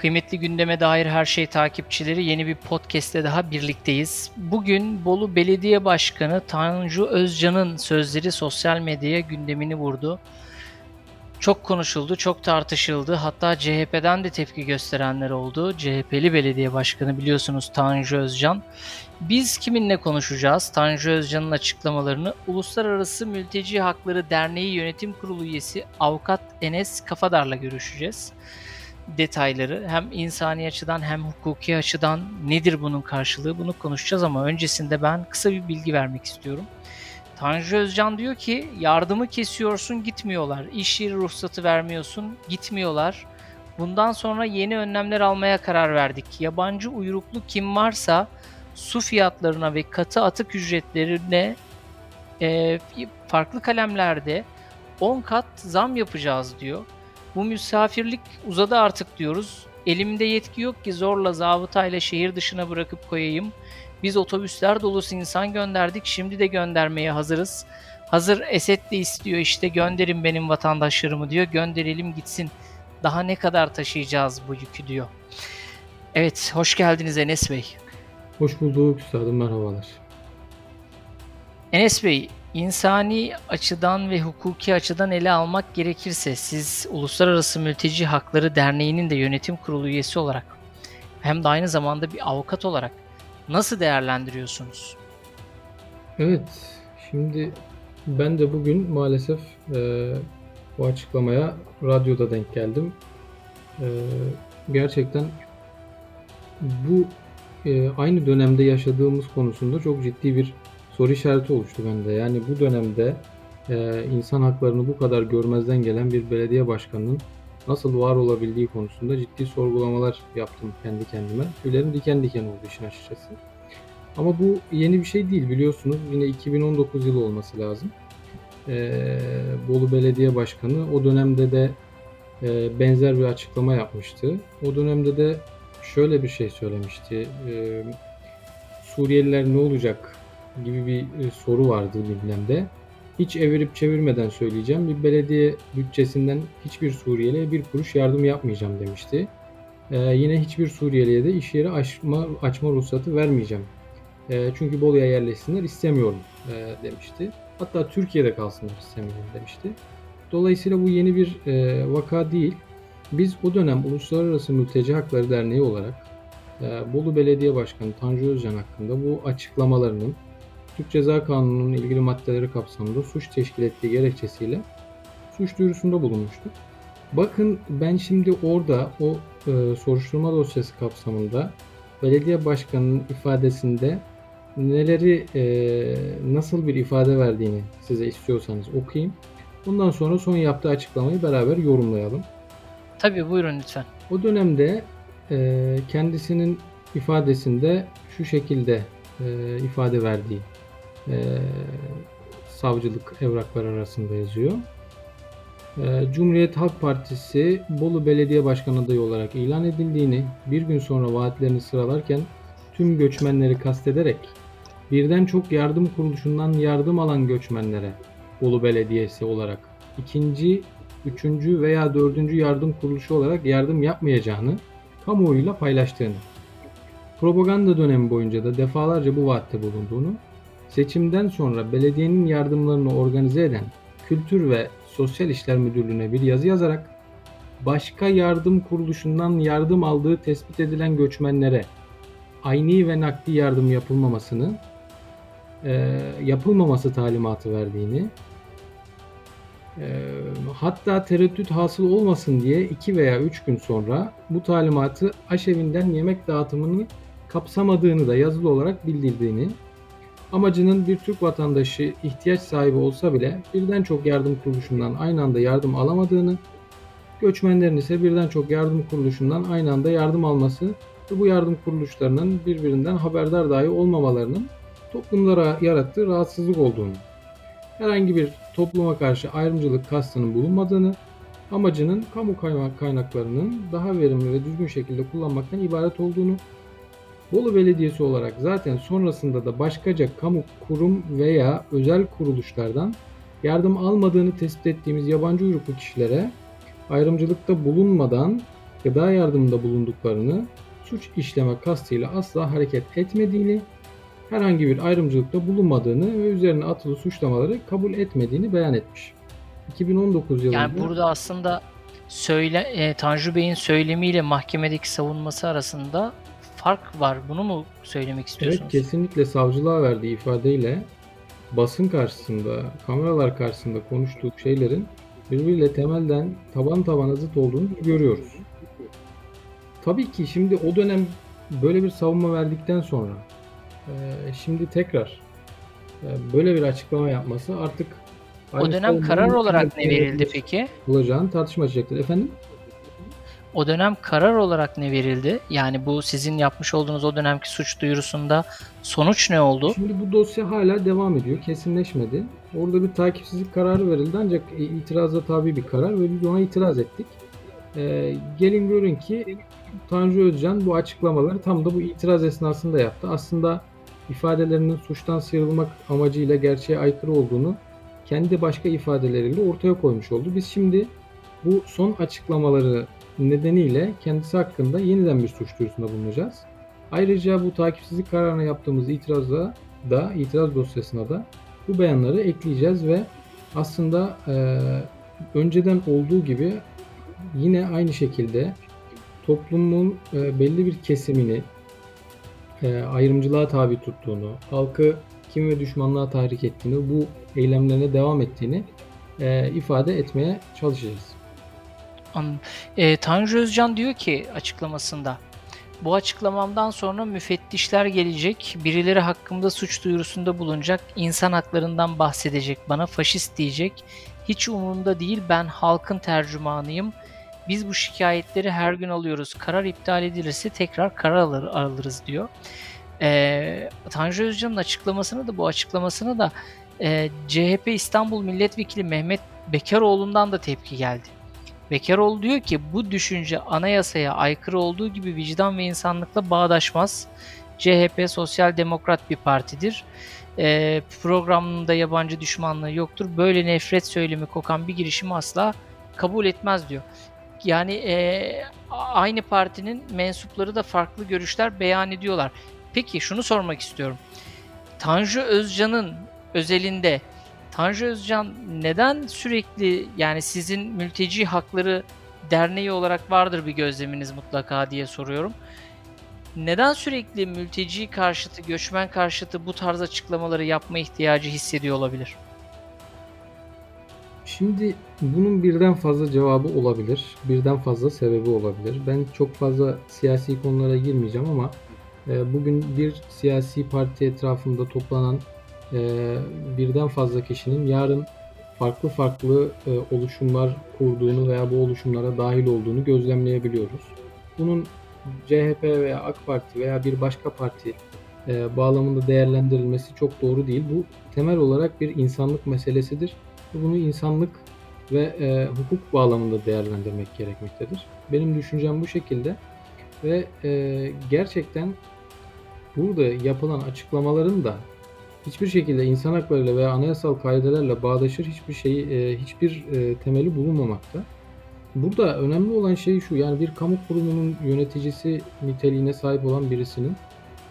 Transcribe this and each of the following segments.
Kıymetli gündeme dair her şey takipçileri yeni bir podcast'te daha birlikteyiz. Bugün Bolu Belediye Başkanı Tanju Özcan'ın sözleri sosyal medyaya gündemini vurdu. Çok konuşuldu, çok tartışıldı. Hatta CHP'den de tepki gösterenler oldu. CHP'li belediye başkanı biliyorsunuz Tanju Özcan. Biz kiminle konuşacağız? Tanju Özcan'ın açıklamalarını Uluslararası Mülteci Hakları Derneği Yönetim Kurulu üyesi Avukat Enes Kafadar'la görüşeceğiz detayları hem insani açıdan hem hukuki açıdan nedir bunun karşılığı bunu konuşacağız ama öncesinde ben kısa bir bilgi vermek istiyorum. Tanju Özcan diyor ki yardımı kesiyorsun gitmiyorlar. İş yeri ruhsatı vermiyorsun gitmiyorlar. Bundan sonra yeni önlemler almaya karar verdik. Yabancı uyruklu kim varsa su fiyatlarına ve katı atık ücretlerine e, farklı kalemlerde 10 kat zam yapacağız diyor. Bu misafirlik uzadı artık diyoruz. Elimde yetki yok ki zorla zabıtayla şehir dışına bırakıp koyayım. Biz otobüsler dolusu insan gönderdik. Şimdi de göndermeye hazırız. Hazır Esed de istiyor işte gönderin benim vatandaşlarımı diyor. Gönderelim gitsin. Daha ne kadar taşıyacağız bu yükü diyor. Evet hoş geldiniz Enes Bey. Hoş bulduk üstadım merhabalar. Enes Bey insani açıdan ve hukuki açıdan ele almak gerekirse siz Uluslararası Mülteci Hakları Derneği'nin de yönetim kurulu üyesi olarak hem de aynı zamanda bir avukat olarak nasıl değerlendiriyorsunuz? Evet, şimdi ben de bugün maalesef e, bu açıklamaya radyoda denk geldim. E, gerçekten bu e, aynı dönemde yaşadığımız konusunda çok ciddi bir soru işareti oluştu bende. Yani bu dönemde e, insan haklarını bu kadar görmezden gelen bir belediye başkanının nasıl var olabildiği konusunda ciddi sorgulamalar yaptım kendi kendime. Tüylerim diken diken oldu işin açıkçası. Ama bu yeni bir şey değil biliyorsunuz. Yine 2019 yılı olması lazım. Ee, Bolu Belediye Başkanı o dönemde de e, benzer bir açıklama yapmıştı. O dönemde de şöyle bir şey söylemişti. E, Suriyeliler ne olacak gibi bir e, soru vardı gündemde. Hiç evirip çevirmeden söyleyeceğim. Bir belediye bütçesinden hiçbir Suriyeli'ye bir kuruş yardım yapmayacağım demişti. Ee, yine hiçbir Suriyeli'ye de iş yeri açma, açma ruhsatı vermeyeceğim. Ee, çünkü Bolu'ya yerleşsinler istemiyorum e, demişti. Hatta Türkiye'de kalsınlar istemiyorum demişti. Dolayısıyla bu yeni bir e, vaka değil. Biz o dönem Uluslararası Mülteci Hakları Derneği olarak e, Bolu Belediye Başkanı Tanju Özcan hakkında bu açıklamalarının Türk Ceza Kanunu'nun ilgili maddeleri kapsamında suç teşkil ettiği gerekçesiyle suç duyurusunda bulunmuştuk. Bakın ben şimdi orada o e, soruşturma dosyası kapsamında belediye başkanının ifadesinde neleri e, nasıl bir ifade verdiğini size istiyorsanız okuyayım. Bundan sonra son yaptığı açıklamayı beraber yorumlayalım. Tabii buyurun lütfen. O dönemde e, kendisinin ifadesinde şu şekilde e, ifade verdiği savcılık evrakları arasında yazıyor. E, Cumhuriyet Halk Partisi Bolu Belediye Başkanı adayı olarak ilan edildiğini, bir gün sonra vaatlerini sıralarken tüm göçmenleri kastederek birden çok yardım kuruluşundan yardım alan göçmenlere Bolu Belediyesi olarak ikinci, üçüncü veya dördüncü yardım kuruluşu olarak yardım yapmayacağını kamuoyuyla paylaştığını, propaganda dönemi boyunca da defalarca bu vaatte bulunduğunu Seçimden sonra belediyenin yardımlarını organize eden Kültür ve Sosyal İşler Müdürlüğü'ne bir yazı yazarak başka yardım kuruluşundan yardım aldığı tespit edilen göçmenlere ayni ve nakdi yardım yapılmamasını e, yapılmaması talimatı verdiğini e, hatta tereddüt hasıl olmasın diye 2 veya 3 gün sonra bu talimatı aşevinden yemek dağıtımını kapsamadığını da yazılı olarak bildirdiğini Amacının bir Türk vatandaşı ihtiyaç sahibi olsa bile birden çok yardım kuruluşundan aynı anda yardım alamadığını, göçmenlerin ise birden çok yardım kuruluşundan aynı anda yardım alması ve bu yardım kuruluşlarının birbirinden haberdar dahi olmamalarının toplumlara yarattığı rahatsızlık olduğunu, herhangi bir topluma karşı ayrımcılık kastının bulunmadığını, amacının kamu kaynaklarının daha verimli ve düzgün şekilde kullanmaktan ibaret olduğunu Bolu Belediyesi olarak zaten sonrasında da başkaca kamu kurum veya özel kuruluşlardan yardım almadığını tespit ettiğimiz yabancı uyruklu kişilere ayrımcılıkta bulunmadan gıda yardımında bulunduklarını suç işleme kastıyla asla hareket etmediğini, herhangi bir ayrımcılıkta bulunmadığını ve üzerine atılı suçlamaları kabul etmediğini beyan etmiş. 2019 yılında Yani burada aslında söyle e, Tanju Bey'in söylemiyle mahkemedeki savunması arasında fark var. Bunu mu söylemek istiyorsunuz? Evet kesinlikle savcılığa verdiği ifadeyle basın karşısında, kameralar karşısında konuştuğu şeylerin birbiriyle temelden taban tabana zıt olduğunu görüyoruz. Tabii ki şimdi o dönem böyle bir savunma verdikten sonra e, şimdi tekrar e, böyle bir açıklama yapması artık o dönem karar olarak ne verildi peki? Bulacağını tartışma açacaktır. Efendim? O dönem karar olarak ne verildi? Yani bu sizin yapmış olduğunuz o dönemki suç duyurusunda sonuç ne oldu? Şimdi bu dosya hala devam ediyor. Kesinleşmedi. Orada bir takipsizlik kararı verildi ancak itiraza tabi bir karar ve biz ona itiraz ettik. Ee, gelin görün ki Tanju Özcan bu açıklamaları tam da bu itiraz esnasında yaptı. Aslında ifadelerinin suçtan sıyrılmak amacıyla gerçeğe aykırı olduğunu kendi başka ifadeleriyle ortaya koymuş oldu. Biz şimdi bu son açıklamaları nedeniyle kendisi hakkında yeniden bir suç duyurusunda bulunacağız. Ayrıca bu takipsizlik kararına yaptığımız itirazda da itiraz dosyasına da bu beyanları ekleyeceğiz ve aslında e, önceden olduğu gibi yine aynı şekilde toplumun e, belli bir kesimini e, ayrımcılığa tabi tuttuğunu, halkı kim ve düşmanlığa tahrik ettiğini, bu eylemlerine devam ettiğini e, ifade etmeye çalışacağız. E, Tanju Özcan diyor ki açıklamasında bu açıklamamdan sonra müfettişler gelecek, birileri hakkımda suç duyurusunda bulunacak, insan haklarından bahsedecek, bana faşist diyecek. Hiç umurumda değil ben halkın tercümanıyım. Biz bu şikayetleri her gün alıyoruz. Karar iptal edilirse tekrar karar alır, alırız diyor. Ee, Tanju Özcan'ın açıklamasını da bu açıklamasını da e, CHP İstanbul Milletvekili Mehmet Bekaroğlu'ndan da tepki geldi. Bekaroğlu diyor ki bu düşünce anayasaya aykırı olduğu gibi vicdan ve insanlıkla bağdaşmaz. CHP sosyal demokrat bir partidir. E, programında yabancı düşmanlığı yoktur. Böyle nefret söylemi kokan bir girişimi asla kabul etmez diyor. Yani e, aynı partinin mensupları da farklı görüşler beyan ediyorlar. Peki şunu sormak istiyorum. Tanju Özcan'ın özelinde Tanju Özcan neden sürekli yani sizin mülteci hakları derneği olarak vardır bir gözleminiz mutlaka diye soruyorum. Neden sürekli mülteci karşıtı, göçmen karşıtı bu tarz açıklamaları yapma ihtiyacı hissediyor olabilir? Şimdi bunun birden fazla cevabı olabilir. Birden fazla sebebi olabilir. Ben çok fazla siyasi konulara girmeyeceğim ama e, bugün bir siyasi parti etrafında toplanan e, birden fazla kişinin yarın farklı farklı e, oluşumlar kurduğunu veya bu oluşumlara dahil olduğunu gözlemleyebiliyoruz. Bunun CHP veya AK Parti veya bir başka parti e, bağlamında değerlendirilmesi çok doğru değil. Bu temel olarak bir insanlık meselesidir. Bunu insanlık ve e, hukuk bağlamında değerlendirmek gerekmektedir. Benim düşüncem bu şekilde ve e, gerçekten burada yapılan açıklamaların da hiçbir şekilde insan haklarıyla veya anayasal kaidelerle bağdaşır hiçbir şey, e, hiçbir e, temeli bulunmamakta. Burada önemli olan şey şu, yani bir kamu kurumunun yöneticisi niteliğine sahip olan birisinin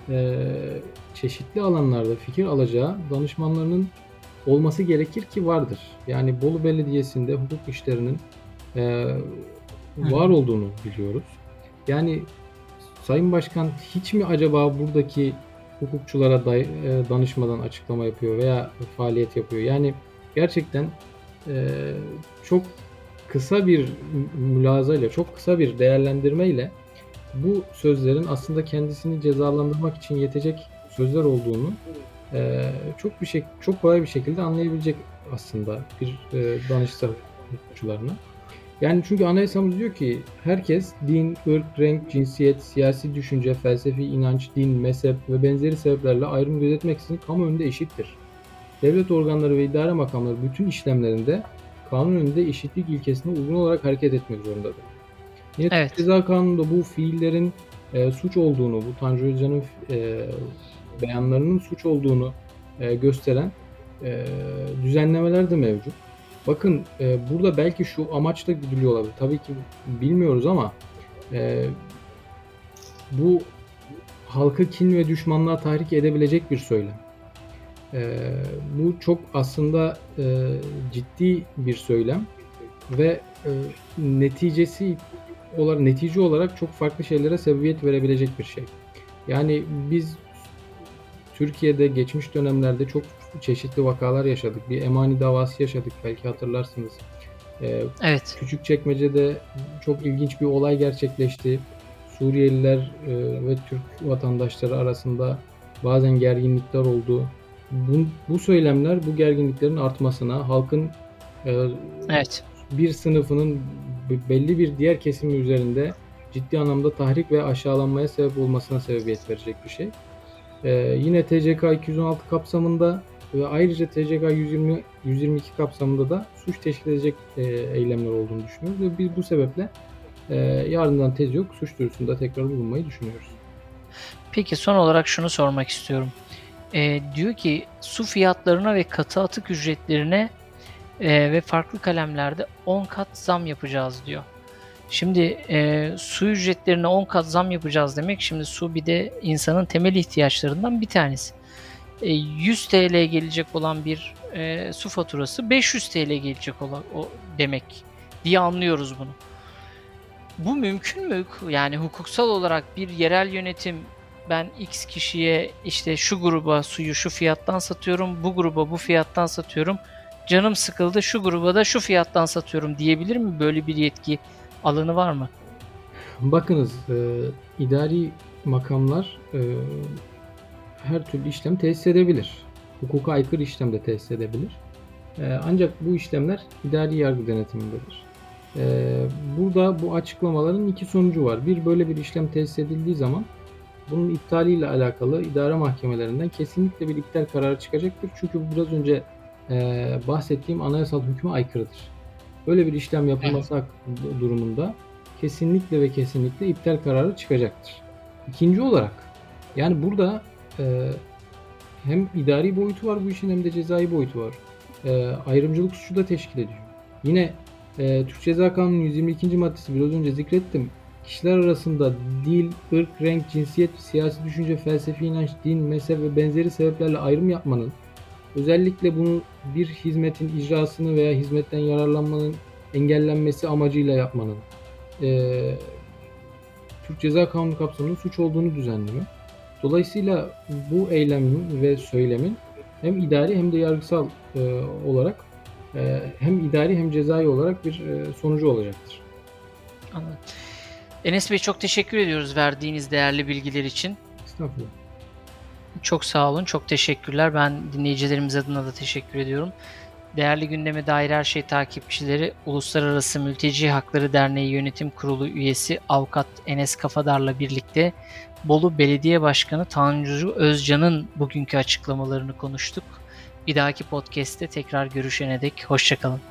e, çeşitli alanlarda fikir alacağı danışmanlarının olması gerekir ki vardır. Yani Bolu Belediyesi'nde hukuk işlerinin var olduğunu biliyoruz. Yani Sayın Başkan hiç mi acaba buradaki hukukçulara day- e, danışmadan açıklama yapıyor veya faaliyet yapıyor. Yani gerçekten e, çok kısa bir mülazayla, çok kısa bir değerlendirmeyle bu sözlerin aslında kendisini cezalandırmak için yetecek sözler olduğunu e, çok bir şey çok kolay bir şekilde anlayabilecek aslında bir e, danışsa hukukçularına. Yani çünkü anayasamız diyor ki herkes din, ırk, renk, cinsiyet, siyasi düşünce, felsefi inanç, din, mezhep ve benzeri sebeplerle ayrım gözetmeksizin kamu önünde eşittir. Devlet organları ve idare makamları bütün işlemlerinde kanun önünde eşitlik ilkesine uygun olarak hareket etmek zorundadır. Yine evet. Ceza Kanunu'nda bu fiillerin e, suç olduğunu, bu Tanju Özcan'ın e, beyanlarının suç olduğunu e, gösteren e, düzenlemeler de mevcut. Bakın e, burada belki şu amaçla gidiliyor olabilir. Tabii ki bilmiyoruz ama E, bu halkı kin ve düşmanlığa tahrik edebilecek bir söylem. E, bu çok aslında e, ciddi bir söylem ve e, neticesi olarak netice olarak çok farklı şeylere sebebiyet verebilecek bir şey. Yani biz Türkiye'de geçmiş dönemlerde çok çeşitli vakalar yaşadık. Bir emani davası yaşadık belki hatırlarsınız. Ee, evet. Küçükçekmece'de çok ilginç bir olay gerçekleşti. Suriyeliler e, ve Türk vatandaşları arasında bazen gerginlikler oldu. Bu, bu söylemler bu gerginliklerin artmasına, halkın e, evet. bir sınıfının belli bir diğer kesimi üzerinde ciddi anlamda tahrik ve aşağılanmaya sebep olmasına sebebiyet verecek bir şey. Ee, yine TCK 216 kapsamında ayrıca TCK 120 122 kapsamında da suç teşkil edecek e, eylemler olduğunu düşünüyoruz ve biz bu sebeple e, yardımdan tez yok suç duyurusunda tekrar bulunmayı düşünüyoruz. Peki son olarak şunu sormak istiyorum. E, diyor ki su fiyatlarına ve katı atık ücretlerine e, ve farklı kalemlerde 10 kat zam yapacağız diyor. Şimdi e, su ücretlerine 10 kat zam yapacağız demek. Şimdi su bir de insanın temel ihtiyaçlarından bir tanesi. E, 100 TL gelecek olan bir e, su faturası 500 TL gelecek olan o demek diye anlıyoruz bunu. Bu mümkün mü? Yani hukuksal olarak bir yerel yönetim ben X kişiye işte şu gruba suyu şu fiyattan satıyorum, bu gruba bu fiyattan satıyorum. Canım sıkıldı şu gruba da şu fiyattan satıyorum diyebilir mi? Böyle bir yetki alanı var mı? Bakınız e, idari makamlar e, her türlü işlem tesis edebilir. Hukuka aykırı işlem de tesis edebilir. E, ancak bu işlemler idari yargı denetimindedir. E, burada bu açıklamaların iki sonucu var. Bir böyle bir işlem tesis edildiği zaman bunun iptaliyle alakalı idare mahkemelerinden kesinlikle bir iptal kararı çıkacaktır. Çünkü bu biraz önce e, bahsettiğim anayasal hükme aykırıdır. Böyle bir işlem yapılması evet. durumunda kesinlikle ve kesinlikle iptal kararı çıkacaktır. İkinci olarak yani burada e, hem idari boyutu var bu işin hem de cezai boyutu var. E, ayrımcılık suçu da teşkil ediyor. Yine e, Türk Ceza Kanunu 122. maddesi biraz önce zikrettim. Kişiler arasında dil, ırk, renk, cinsiyet, siyasi düşünce, felsefi inanç, din, mezhep ve benzeri sebeplerle ayrım yapmanın özellikle bunu bir hizmetin icrasını veya hizmetten yararlanmanın engellenmesi amacıyla yapmanın e, Türk Ceza Kanunu kapsamında suç olduğunu düzenliyor. Dolayısıyla bu eylemin ve söylemin hem idari hem de yargısal e, olarak e, hem idari hem cezai olarak bir e, sonucu olacaktır. Anladım. Enes Bey çok teşekkür ediyoruz verdiğiniz değerli bilgiler için. Estağfurullah. Çok sağ olun. Çok teşekkürler. Ben dinleyicilerimiz adına da teşekkür ediyorum. Değerli gündeme dair her şey takipçileri Uluslararası Mülteci Hakları Derneği Yönetim Kurulu üyesi avukat Enes Kafadar'la birlikte Bolu Belediye Başkanı Tanju Özcan'ın bugünkü açıklamalarını konuştuk. Bir dahaki podcast'te tekrar görüşene dek hoşçakalın.